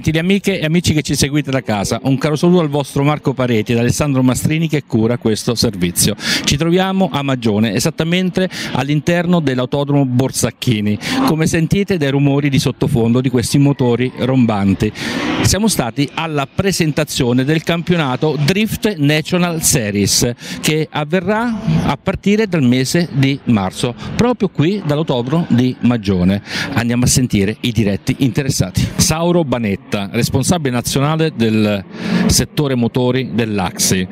Gentili amiche e amici che ci seguite da casa, un caro saluto al vostro Marco Pareti ed Alessandro Mastrini che cura questo servizio. Ci troviamo a Magione, esattamente all'interno dell'autodromo Borsacchini, come sentite dai rumori di sottofondo di questi motori rombanti. Siamo stati alla presentazione del campionato Drift National Series che avverrà a partire dal mese di marzo, proprio qui dall'autodromo di Magione. Andiamo a sentire i diretti interessati. Sauro Banetta Zanetta, responsabile nazionale del settore motori dell'Axi,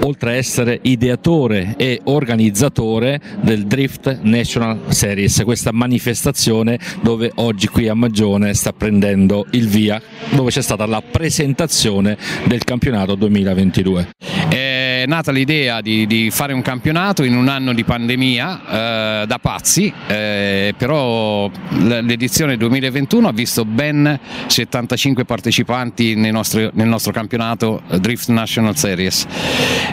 oltre a essere ideatore e organizzatore del Drift National Series, questa manifestazione dove oggi qui a Magione sta prendendo il via, dove c'è stata la presentazione del campionato 2022. È nata l'idea di, di fare un campionato in un anno di pandemia eh, da pazzi, eh, però l'edizione 2021 ha visto ben 70 45 partecipanti nel nostro, nel nostro campionato Drift National Series.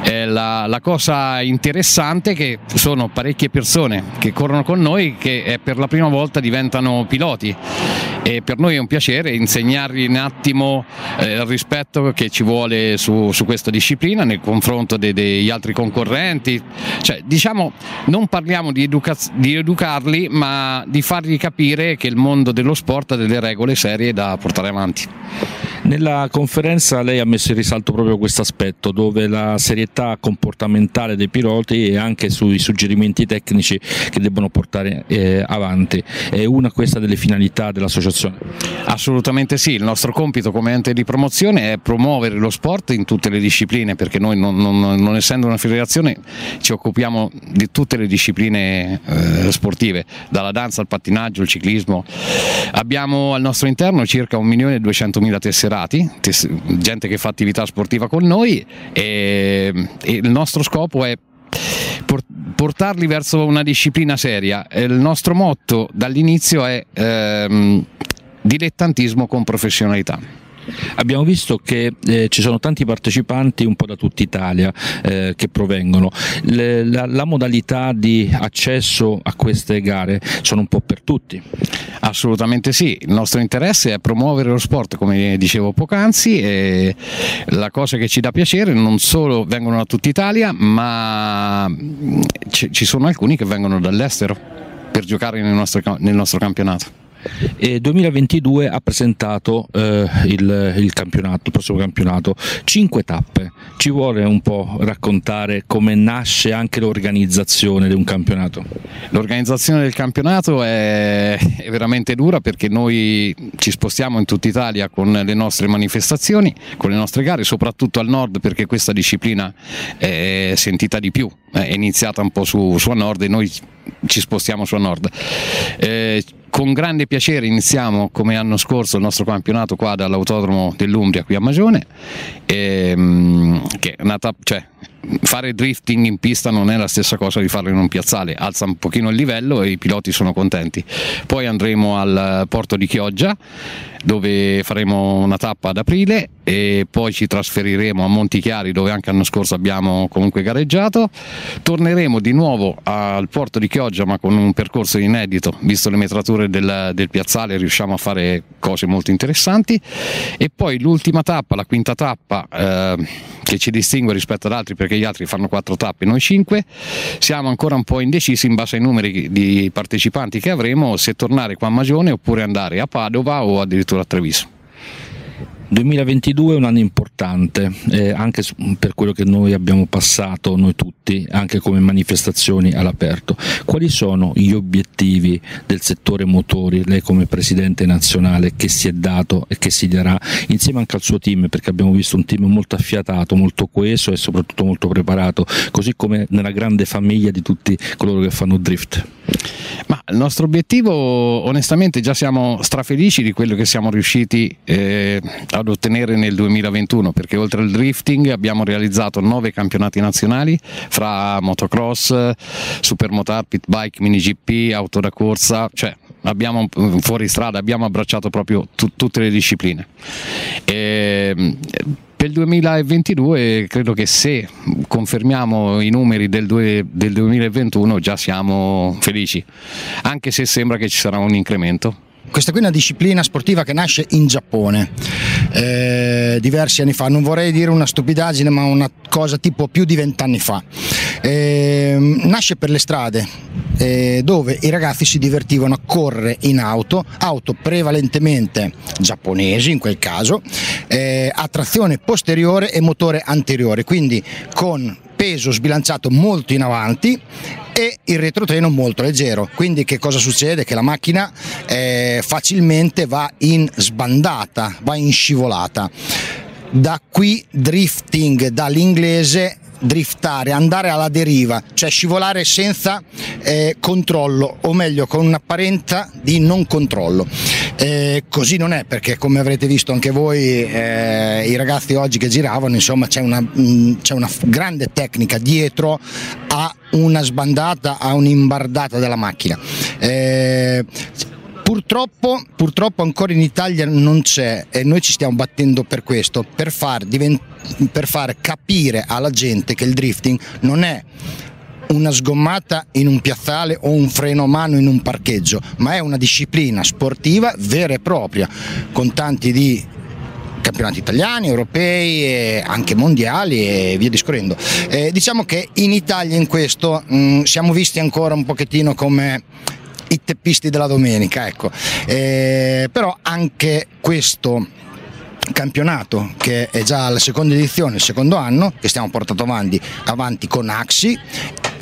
Eh, la, la, cosa interessante è che sono parecchie persone che corrono con noi che per la prima volta diventano piloti e per noi è un piacere insegnargli un attimo eh, il rispetto che ci vuole su, su questa disciplina nel confronto de, degli altri concorrenti. Cioè, diciamo, non parliamo di, educa- di educarli ma di fargli capire che il mondo dello sport ha delle regole serie da portare avanti. Nella conferenza lei ha messo in risalto proprio questo aspetto dove la serietà comportamentale dei piloti e anche sui suggerimenti tecnici che debbono portare eh, avanti. È una questa delle finalità dell'associazione? Assolutamente sì, il nostro compito come ente di promozione è promuovere lo sport in tutte le discipline perché noi non, non, non essendo una federazione ci occupiamo di tutte le discipline eh, sportive, dalla danza al pattinaggio, al ciclismo. Abbiamo al nostro interno circa 1.200.000 tesserati tesserati, gente che fa attività sportiva con noi e, e il nostro scopo è portarli verso una disciplina seria. Il nostro motto dall'inizio è ehm, dilettantismo con professionalità. Abbiamo visto che eh, ci sono tanti partecipanti un po' da tutta Italia eh, che provengono. Le, la, la, modalità di accesso a queste gare sono un po' per tutti. Assolutamente sì, il nostro interesse è promuovere lo sport come dicevo poc'anzi e la cosa che ci dà piacere non solo vengono da tutta Italia ma ci sono alcuni che vengono dall'estero per giocare nel nostro, nel nostro campionato. E 2022 ha presentato eh, il, il, campionato, il prossimo campionato, cinque tappe. Ci vuole un po' raccontare come nasce anche l'organizzazione di un campionato? L'organizzazione del campionato è, è veramente dura perché noi ci spostiamo in tutta Italia con le nostre manifestazioni, con le nostre gare, soprattutto al nord perché questa disciplina è sentita di più, è iniziata un po' su, su a nord e noi ci spostiamo su a nord. Eh, con grande piacere iniziamo come anno scorso il nostro campionato qua dall'autodromo dell'Umbria qui a Magione, ehm, che è nata, cioè, fare drifting in pista non è la stessa cosa di farlo in un piazzale, alza un pochino il livello e i piloti sono contenti. Poi andremo al porto di Chioggia dove faremo una tappa ad aprile e poi ci trasferiremo a Montichiari dove anche l'anno scorso abbiamo comunque gareggiato. Torneremo di nuovo al porto di Chioggia ma con un percorso inedito, visto le metrature del, del piazzale riusciamo a fare cose molto interessanti e poi l'ultima tappa, la quinta tappa eh, che ci distingue rispetto ad altri perché gli altri fanno quattro tappe, noi cinque, siamo ancora un po' indecisi in base ai numeri di partecipanti che avremo se tornare qua a Magione oppure andare a Padova o addirittura a Treviso. 2022 è un anno importante eh, anche per quello che noi abbiamo passato, noi tutti, anche come manifestazioni all'aperto. Quali sono gli obiettivi del settore motori, lei come presidente nazionale, che si è dato e che si darà insieme anche al suo team, perché abbiamo visto un team molto affiatato, molto coeso e soprattutto molto preparato, così come nella grande famiglia di tutti coloro che fanno drift? Ma il nostro obiettivo, onestamente, già siamo strafelici di quello che siamo riusciti eh, ad ottenere nel 2021 perché oltre al drifting abbiamo realizzato nove campionati nazionali fra motocross, supermotar, pit bike, mini GP, auto da corsa, cioè abbiamo fuori strada, abbiamo abbracciato proprio t- tutte le discipline. E, per il 2022 credo che se confermiamo i numeri del, due, del 2021 già siamo felici, anche se sembra che ci sarà un incremento questa qui è una disciplina sportiva che nasce in Giappone. Eh, diversi anni fa, non vorrei dire una stupidaggine ma una cosa tipo più di vent'anni fa. Eh, nasce per le strade eh, dove i ragazzi si divertivano a correre in auto, auto prevalentemente giapponesi in quel caso, eh, a trazione posteriore e motore anteriore, quindi con peso sbilanciato molto in avanti e il retrotreno molto leggero. Quindi che cosa succede? Che la macchina eh, facilmente va in sbandata, va in scivolata. Da qui drifting dall'inglese driftare, andare alla deriva, cioè scivolare senza eh, controllo, o meglio con un'apparenza di non controllo. Eh, così non è perché come avrete visto anche voi eh, i ragazzi oggi che giravano, insomma c'è una, mh, mm, c'è una grande tecnica dietro a una sbandata, a un'imbardata della macchina. Eh, Purtroppo, purtroppo, ancora in Italia non c'è e noi ci stiamo battendo per questo, per far, divent- per far capire alla gente che il drifting non è una sgommata in un piazzale o un freno a mano in un parcheggio, ma è una disciplina sportiva vera e propria, con tanti di campionati italiani, europei e anche mondiali e via discorrendo. Eh, diciamo che in Italia in questo mh, mm, siamo visti ancora un pochettino come i teppisti della domenica, ecco. Eh, però anche questo campionato che è già la seconda edizione, il secondo anno che stiamo portando avanti, avanti con Axi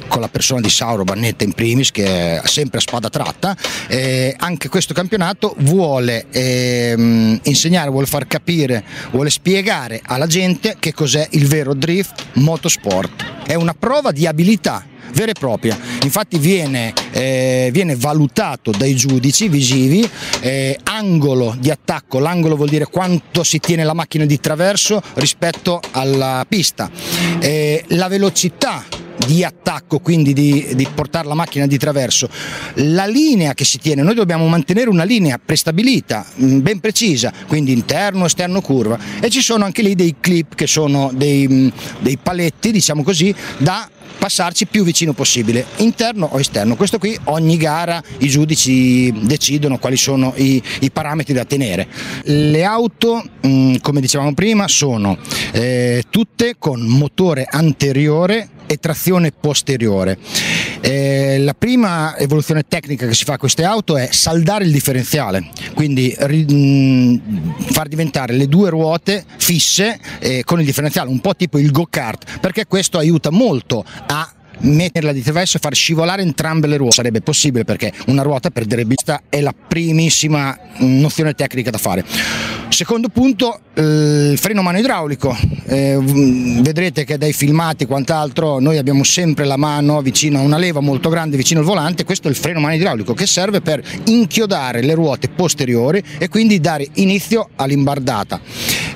con la persona di Sauro Bannetta in primis che è sempre a spada tratta. Eh, anche questo campionato vuole eh, insegnare, vuole far capire vuole spiegare alla gente che cos'è il vero drift motorsport. È una prova di abilità vera e propria. Infatti viene, eh, viene valutato dai giudici visivi eh, angolo di attacco, l'angolo vuol dire quanto si tiene la macchina di traverso rispetto alla pista, eh, la velocità di attacco, quindi di, di, portare la macchina di traverso, la linea che si tiene, noi dobbiamo mantenere una linea prestabilita, mm, ben precisa, quindi interno, esterno, curva e ci sono anche lì dei clip che sono dei, mm, dei paletti, diciamo così, da passarci più vicino possibile, interno o esterno. Questo qui ogni gara i giudici decidono quali sono i, i parametri da tenere. Le auto, mm, come dicevamo prima, sono eh, tutte con motore anteriore e trazione posteriore. Eh, la prima evoluzione tecnica che si fa a queste auto è saldare il differenziale, quindi ri, mh, mm, far diventare le due ruote fisse eh, con il differenziale, un po' tipo il go-kart, perché questo aiuta molto a metterla di traverso e far scivolare entrambe le ruote sarebbe possibile perché una ruota perderebbe vista è la primissima nozione tecnica da fare secondo punto eh, il freno mano idraulico eh, vedrete che dai filmati e quant'altro noi abbiamo sempre la mano vicino a una leva molto grande vicino al volante questo è il freno mano idraulico che serve per inchiodare le ruote posteriori e quindi dare inizio all'imbardata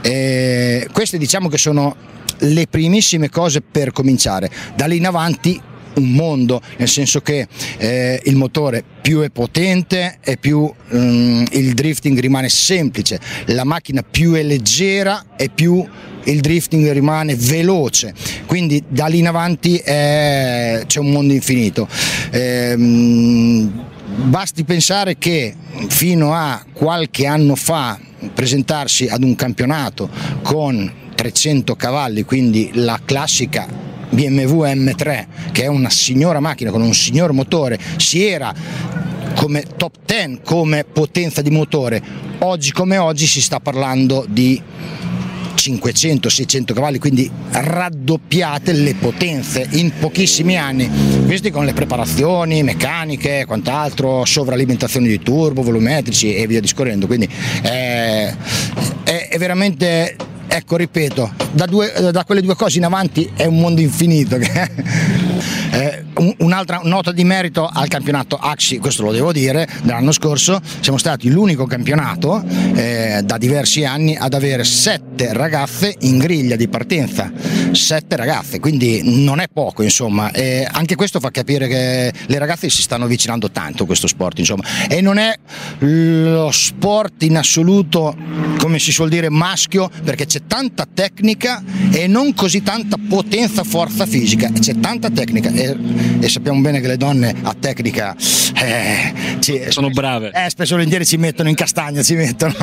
eh, queste diciamo che sono le primissime cose per cominciare. Da lì in avanti un mondo, nel senso che eh, il motore più è potente e più um, il drifting rimane semplice, la macchina più è leggera e più il drifting rimane veloce, quindi da lì in avanti è, c'è un mondo infinito. Ehm, basti pensare che fino a qualche anno fa presentarsi ad un campionato con 300 cavalli, quindi la classica BMW M3 che è una signora macchina con un signor motore, si era come top 10 come potenza di motore, oggi come oggi si sta parlando di 500-600 cavalli, quindi raddoppiate le potenze in pochissimi anni, questi con le preparazioni meccaniche, quant'altro, sovralimentazione di turbo, volumetrici e via discorrendo, quindi è, è, è veramente ecco ripeto, da, due, da, quelle due cose in avanti è un mondo infinito. eh, un'altra nota di merito al campionato Axi, questo lo devo dire, dell'anno scorso. Siamo stati l'unico campionato eh, da diversi anni ad avere sette ragazze in griglia di partenza, sette ragazze, quindi non è poco insomma, e anche questo fa capire che le ragazze si stanno avvicinando tanto a questo sport insomma, e non è lo sport in assoluto come si suol dire, maschio, perché c'è tanta tecnica e non così tanta potenza, forza fisica, c'è tanta tecnica e, e sappiamo bene che le donne a tecnica eh, ci, sono brave. Eh, spesso volentieri ci mettono in castagna, ci mettono.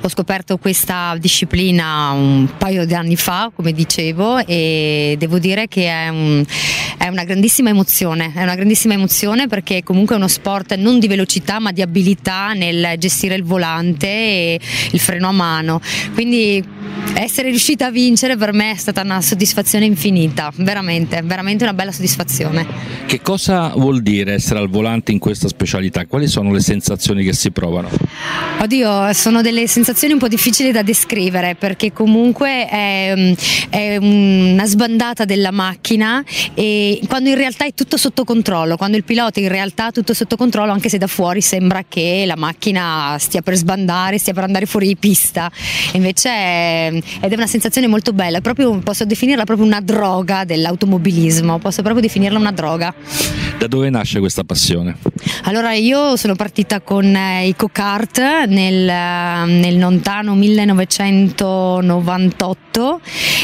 Ho scoperto questa disciplina un paio di anni fa, come dicevo, e devo dire che è, un, è una grandissima emozione, è una grandissima emozione perché comunque è uno sport non di velocità ma di abilità nel gestire il volante e il freno a mano. Quindi essere riuscita a vincere per me è stata una soddisfazione infinita, veramente, veramente una bella soddisfazione. Che cosa vuol dire essere al volante in questa specialità? Quali sono le sensazioni che si provano? Oddio, sono delle sensazioni un po' difficili da descrivere perché comunque è, è una sbandata della macchina e quando in realtà è tutto sotto controllo, quando il pilota in realtà è tutto sotto controllo anche se da fuori sembra che la macchina stia per sbandare, stia per andare fuori di pista, invece è, ed è una sensazione molto bella, proprio, posso definirla proprio una droga dell'automobilismo, posso proprio definirla una droga. Da dove nasce questa passione? Allora io sono partita con eh, i co-kart nel, nel lontano 1998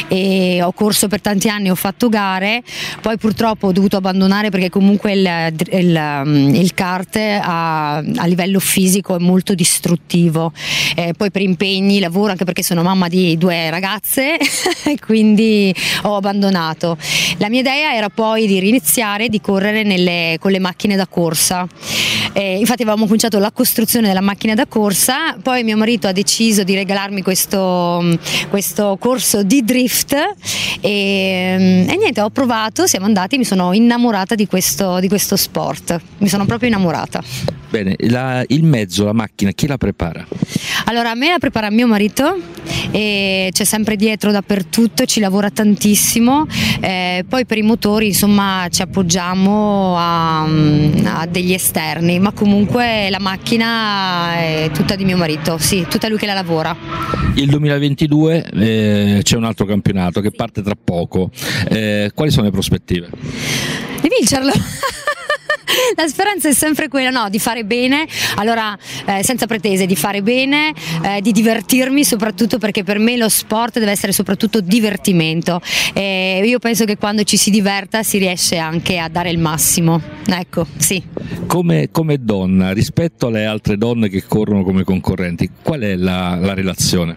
e ho corso per tanti anni, ho fatto gare, poi purtroppo ho dovuto abbandonare perché comunque il, il, il kart a, a, livello fisico è molto distruttivo, eh, poi per impegni, lavoro, anche perché sono mamma di due ragazze e quindi ho abbandonato. La mia idea era poi di riniziare, di correre nelle, con le macchine da corsa. Eh, infatti avevamo cominciato la costruzione della macchina da corsa, poi mio marito ha deciso di regalarmi questo, questo corso di drift e, e, niente, ho provato, siamo andati, mi sono innamorata di questo, di questo sport, mi sono proprio innamorata. Bene, la, il mezzo, la macchina, chi la prepara? Allora, a me la prepara mio marito e c'è sempre dietro dappertutto, ci lavora tantissimo. Eh, poi per i motori, insomma, ci appoggiamo a, a, degli esterni, ma comunque la macchina è tutta di mio marito, sì, tutta lui che la lavora. Il 2022 eh, c'è un altro campionato che parte tra poco. Eh, quali sono le prospettive? Di vincerlo! la speranza è sempre quella, no, di fare bene, allora eh, senza pretese, di fare bene, eh, di divertirmi soprattutto perché per me lo sport deve essere soprattutto divertimento. E io penso che quando ci si diverta si riesce anche a dare il massimo, ecco, sì. Come, come donna, rispetto alle altre donne che corrono come concorrenti, qual è la, la relazione?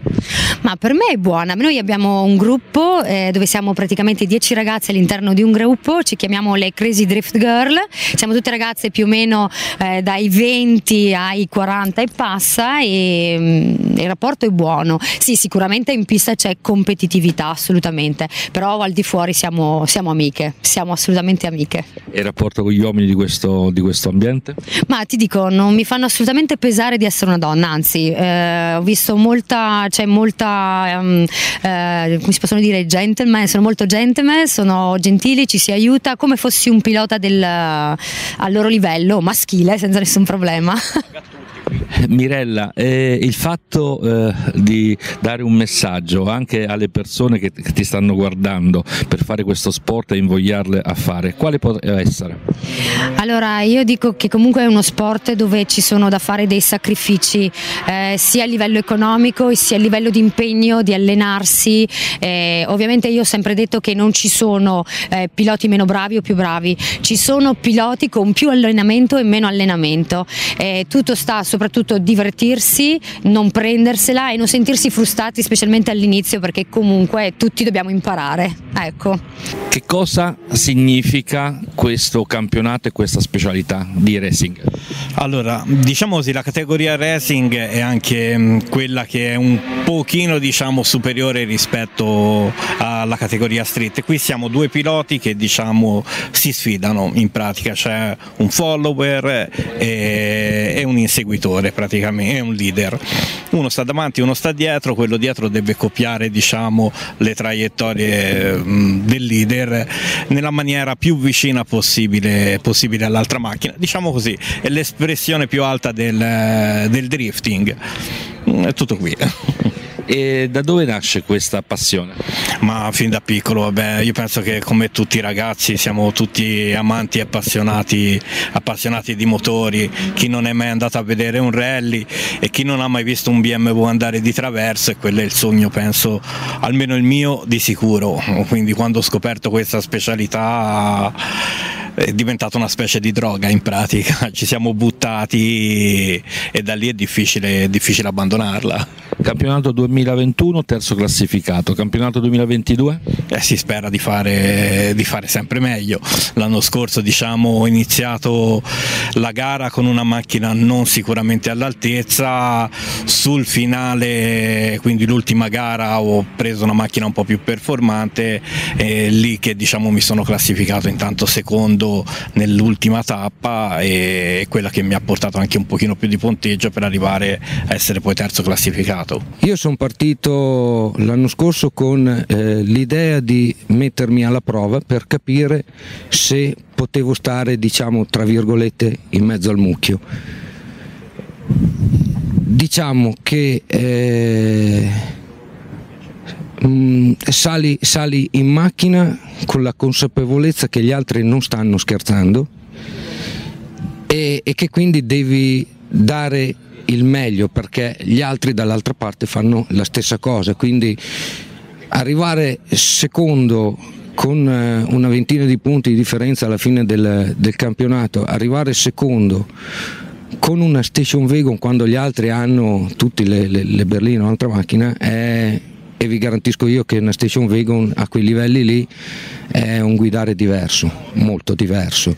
Ma per me è buona, noi abbiamo un gruppo eh, dove siamo praticamente 10 ragazze all'interno di un gruppo, ci chiamiamo le Crazy Drift Girl, siamo tutte ragazze più o meno eh, dai 20 ai 40 e passa e mm, il rapporto è buono. Sì, sicuramente in pista c'è competitività assolutamente, però al di fuori siamo, siamo amiche, siamo assolutamente amiche. E il rapporto con gli uomini di questo, di questo ambiente? Ma ti dico, non mi fanno assolutamente pesare di essere una donna, anzi eh, ho visto molta, c'è molta, um, eh, come si possono dire, gentleman, sono molto gentleman, sono gentili, ci si aiuta come fossi un pilota del, al loro livello maschile senza nessun problema. Mirella, eh, il fatto eh, di dare un messaggio anche alle persone che, che, ti stanno guardando per fare questo sport e invogliarle a fare, quale può essere? Allora, io dico che comunque è uno sport dove ci sono da fare dei sacrifici eh, sia a livello economico sia a livello di impegno, di allenarsi. Eh, ovviamente io ho sempre detto che non ci sono eh, piloti meno bravi o più bravi, ci sono piloti con più allenamento e meno allenamento. Eh, tutto sta soprattutto divertirsi, non prendersela e non sentirsi frustrati specialmente all'inizio perché comunque tutti dobbiamo imparare. Ecco. Che cosa significa questo campionato e questa specialità di racing? Allora, diciamo così, la categoria racing è anche mm, quella che è un pochino diciamo, superiore rispetto alla categoria street. Qui siamo due piloti che diciamo, si sfidano in pratica, c'è un follower e, e un inseguitore praticamente, è un leader. Uno sta davanti, uno sta dietro, quello dietro deve copiare diciamo, le traiettorie del leader nella maniera più vicina possibile, possibile all'altra macchina. Diciamo così, è l'espressione più alta del, del drifting. Mm, è tutto qui. E da dove nasce questa passione? Ma fin da piccolo, vabbè, io penso che come tutti i ragazzi siamo tutti amanti e appassionati, appassionati di motori, chi non è mai andato a vedere un rally e chi non ha mai visto un BMW andare di traverso e quello è il sogno, penso, almeno il mio di sicuro, quindi quando ho scoperto questa specialità è diventata una specie di droga in pratica, ci siamo buttati e da lì è difficile, è difficile abbandonarla. Campionato 2021 terzo classificato, campionato 2022? Eh, si spera di fare, di fare sempre meglio. L'anno scorso diciamo, ho iniziato la gara con una macchina non sicuramente all'altezza, sul finale, quindi l'ultima gara, ho preso una macchina un po' più performante, e lì che diciamo, mi sono classificato intanto secondo nell'ultima tappa e quella che mi ha portato anche un pochino più di punteggio per arrivare a essere poi terzo classificato? Io sono partito l'anno scorso con eh, l'idea di mettermi alla prova per capire se potevo stare, diciamo, tra virgolette, in mezzo al mucchio. Diciamo che eh, mm, sali, sali in macchina con la consapevolezza che gli altri non stanno scherzando e, e che quindi devi dare il meglio perché gli altri dall'altra parte fanno la stessa cosa, quindi arrivare secondo con eh, una ventina di punti di differenza alla fine del, del campionato, arrivare secondo con una station wagon quando gli altri hanno tutte le, le, le berline o un'altra macchina è, e vi garantisco io che una station wagon a quei livelli lì è un guidare diverso, molto diverso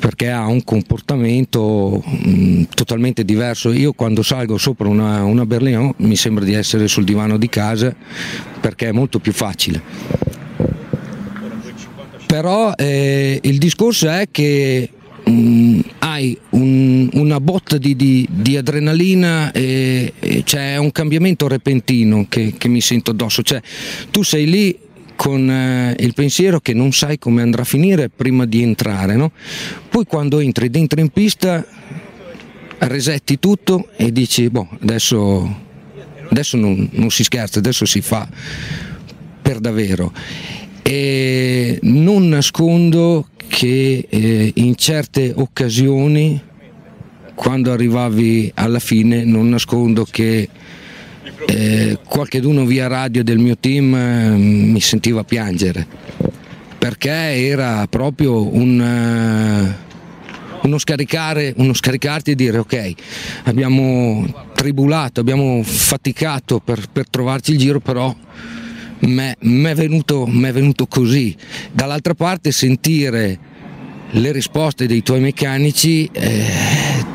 perché ha un comportamento mh, mm, totalmente diverso. Io quando salgo sopra una, una berlina mi sembra di essere sul divano di casa perché è molto più facile. Però eh, il discorso è che mh, mm, hai un, una botta di, di, di adrenalina e, e, c'è un cambiamento repentino che, che mi sento addosso. Cioè, tu sei lì con eh, il pensiero che non sai come andrà a finire prima di entrare, no? poi quando entri dentro in pista resetti tutto e dici boh, adesso, adesso non, non si scherza, adesso si fa per davvero. E non nascondo che eh, in certe occasioni, quando arrivavi alla fine, non nascondo che eh, qualcheduno via radio del mio team eh, mi sentiva piangere. Perché era proprio un, uh, uno, scaricare, uno scaricarti e dire ok abbiamo tribulato, abbiamo faticato per, per trovarci il giro però mi è venuto, venuto così dall'altra parte sentire le risposte dei tuoi meccanici eh,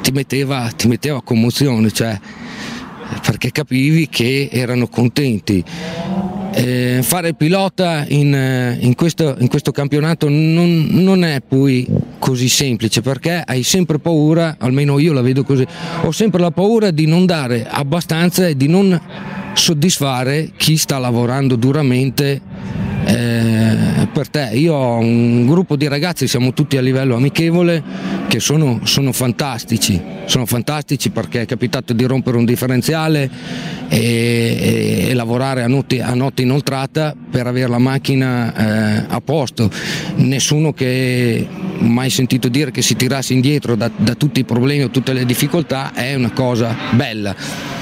ti, metteva, ti metteva commozione cioè, perché capivi che erano contenti. Eh, fare il pilota in, eh, in, questo, in questo, campionato non, non, è poi così semplice perché hai sempre paura, almeno io la vedo così, ho sempre la paura di non dare abbastanza e di non soddisfare chi sta lavorando duramente eh, per te. Io ho un gruppo di ragazzi, siamo tutti a livello amichevole, che sono, sono fantastici, sono fantastici perché è capitato di rompere un differenziale e, e, e lavorare a notte, a notte, inoltrata per avere la macchina eh, a posto. Nessuno che mai sentito dire che si tirasse indietro da, da tutti i problemi o tutte le difficoltà è una cosa bella.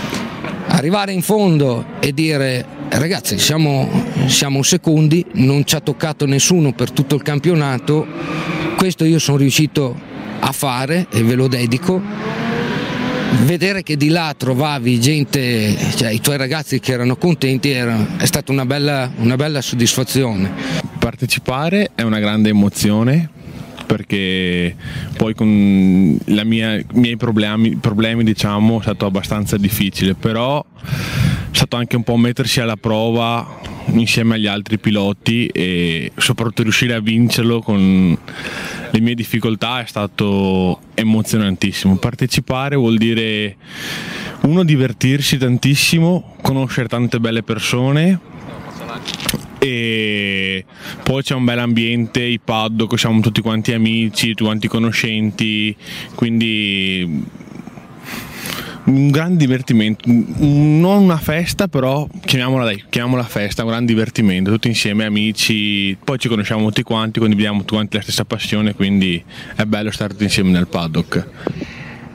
Arrivare in fondo e dire ragazzi siamo, siamo secondi, non ci ha toccato nessuno per tutto il campionato, questo io sono riuscito a fare e ve lo dedico. Vedere che di là trovavi gente, cioè i tuoi ragazzi che erano contenti, era, è stata una bella, una bella soddisfazione. Partecipare è una grande emozione perché poi con i miei problemi, problemi diciamo, è stato abbastanza difficile, però è stato anche un po' mettersi alla prova insieme agli altri piloti e soprattutto riuscire a vincerlo con le mie difficoltà è stato emozionantissimo. Partecipare vuol dire uno divertirsi tantissimo, conoscere tante belle persone e poi c'è un bel ambiente, i paddock, siamo tutti quanti amici, tutti quanti conoscenti, quindi un gran divertimento, non una festa però chiamiamola, dai, chiamiamola festa, un gran divertimento, tutti insieme amici, poi ci conosciamo tutti quanti, condividiamo tutti quanti la stessa passione, quindi è bello stare tutti insieme nel paddock.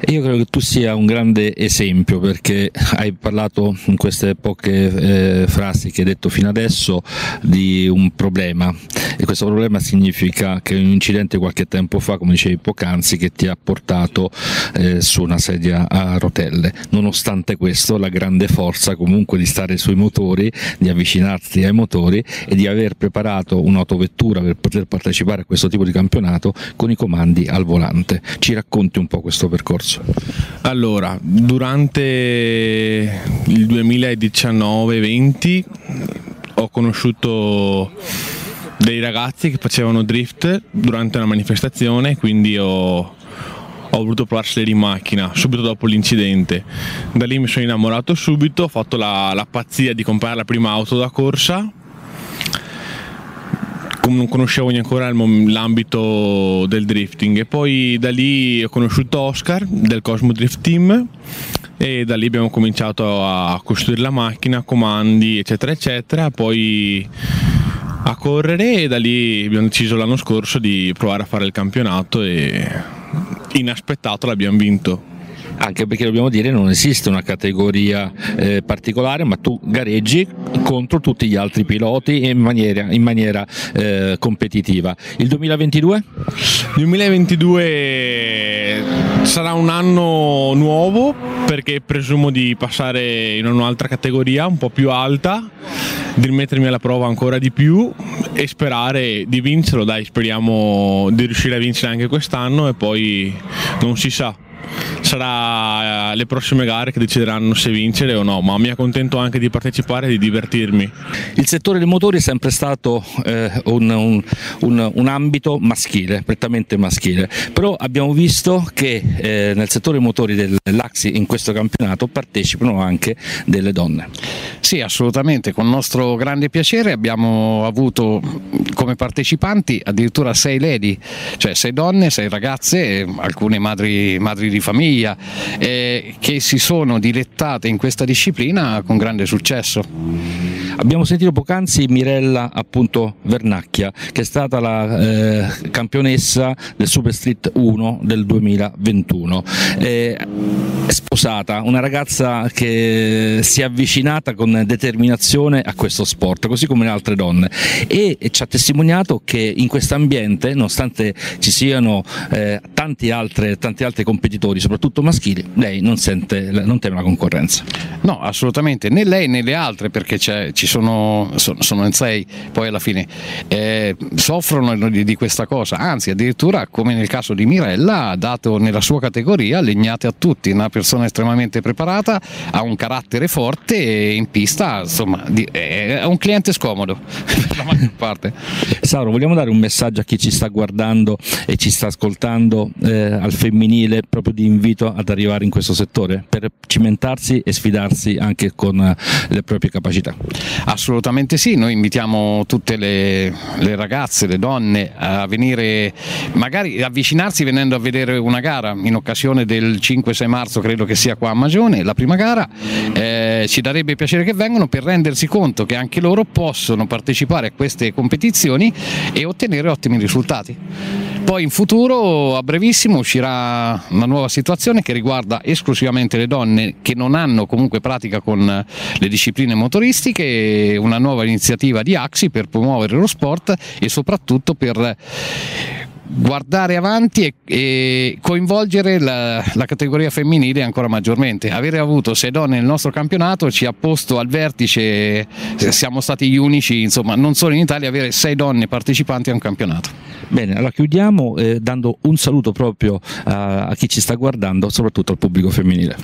Io credo che tu sia un grande esempio perché hai parlato in queste poche eh, frasi che hai detto fino adesso di un problema e questo problema significa che un incidente qualche tempo fa, come dicevi poc'anzi, che ti ha portato eh, su una sedia a rotelle. Nonostante questo, la grande forza comunque di stare sui motori, di avvicinarti ai motori e di aver preparato un'autovettura per poter partecipare a questo tipo di campionato con i comandi al volante. Ci racconti un po' questo percorso? Allora, durante il 2019-20 ho conosciuto dei ragazzi che facevano drift durante una manifestazione, quindi ho, ho voluto provarseli in macchina subito dopo l'incidente. Da lì mi sono innamorato subito, ho fatto la, la pazzia di comprare la prima auto da corsa non conoscevo ancora l'ambito del drifting. E poi da lì ho conosciuto Oscar del Cosmo Drift Team e da lì abbiamo cominciato a costruire la macchina, comandi eccetera eccetera, poi a correre e da lì abbiamo deciso l'anno scorso di provare a fare il campionato e inaspettato l'abbiamo vinto anche perché dobbiamo dire non esiste una categoria eh, particolare, ma tu gareggi contro tutti gli altri piloti in maniera, in maniera eh, competitiva. Il 2022? Il 2022 sarà un anno nuovo perché presumo di passare in un'altra categoria un po' più alta, di rimettermi alla prova ancora di più e sperare di vincerlo, dai, speriamo di riuscire a vincere anche quest'anno e poi non si sa sarà eh, le prossime gare che decideranno se vincere o no, ma mi accontento anche di partecipare e di divertirmi. Il settore dei motori è sempre stato eh, un, un, un, un, ambito maschile, prettamente maschile, però abbiamo visto che eh, nel settore dei motori dell'Axi in questo campionato partecipano anche delle donne. Sì, assolutamente, con nostro grande piacere abbiamo avuto come partecipanti addirittura sei lady, cioè sei donne, sei ragazze, alcune madri, madri di famiglia eh, che si sono dilettate in questa disciplina con grande successo. Abbiamo sentito poc'anzi Mirella appunto Vernacchia che è stata la eh, campionessa del Super Street 1 del 2021. Eh, sposata, una ragazza che si è avvicinata con determinazione a questo sport, così come le altre donne e, ci ha testimoniato che in questo ambiente, nonostante ci siano eh, tanti, altre, tanti altri competitori, soprattutto maschili, lei non, sente, non teme la concorrenza. No, assolutamente, né lei né le altre perché ci sono, sono in sei poi alla fine eh, soffrono di, di, questa cosa, anzi addirittura come nel caso di Mirella ha dato nella sua categoria legnate a tutti, una persona estremamente preparata, ha un carattere forte e in pista insomma è un cliente scomodo per la maggior parte. Sauro, vogliamo dare un messaggio a chi ci sta guardando e ci sta ascoltando eh, al femminile proprio di invito ad arrivare in questo settore per cimentarsi e sfidarsi anche con eh, le proprie capacità? Assolutamente sì, noi invitiamo tutte le, le ragazze, le donne a venire, magari avvicinarsi venendo a vedere una gara in occasione del 5-6 marzo credo che sia qua a Magione, la prima gara, eh, ci darebbe piacere che vengano per rendersi conto che anche loro possono partecipare a queste competizioni e ottenere ottimi risultati. Poi in futuro, a brevissimo, uscirà una nuova situazione che riguarda esclusivamente le donne che non hanno comunque pratica con le discipline motoristiche, una nuova iniziativa di Axi per promuovere lo sport e soprattutto per guardare avanti e, e coinvolgere la, la, categoria femminile ancora maggiormente. Avere avuto sei donne nel nostro campionato ci ha posto al vertice, siamo stati gli unici, insomma, non solo in Italia, avere sei donne partecipanti a un campionato. Bene, allora chiudiamo eh, dando un saluto proprio a, a chi ci sta guardando, soprattutto al pubblico femminile.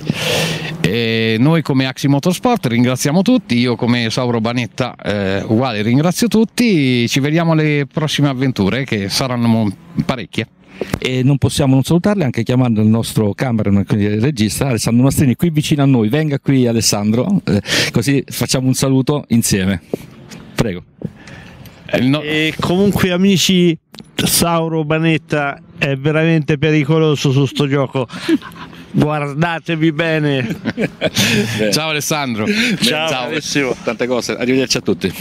E noi come Axi Motorsport ringraziamo tutti, io come Sauro Banetta eh, uguale ringrazio tutti, ci vediamo alle prossime avventure che saranno parecchie e non possiamo non salutarle anche chiamando il nostro cameraman, quindi il regista Alessandro Mastrini qui vicino a noi, venga qui Alessandro, eh, così facciamo un saluto insieme. Prego. Eh, no. E comunque amici, Sauro Banetta è veramente pericoloso su sto gioco. guardatevi bene. Ciao Alessandro. Ciao, Ciao. Tante cose, arrivederci a tutti.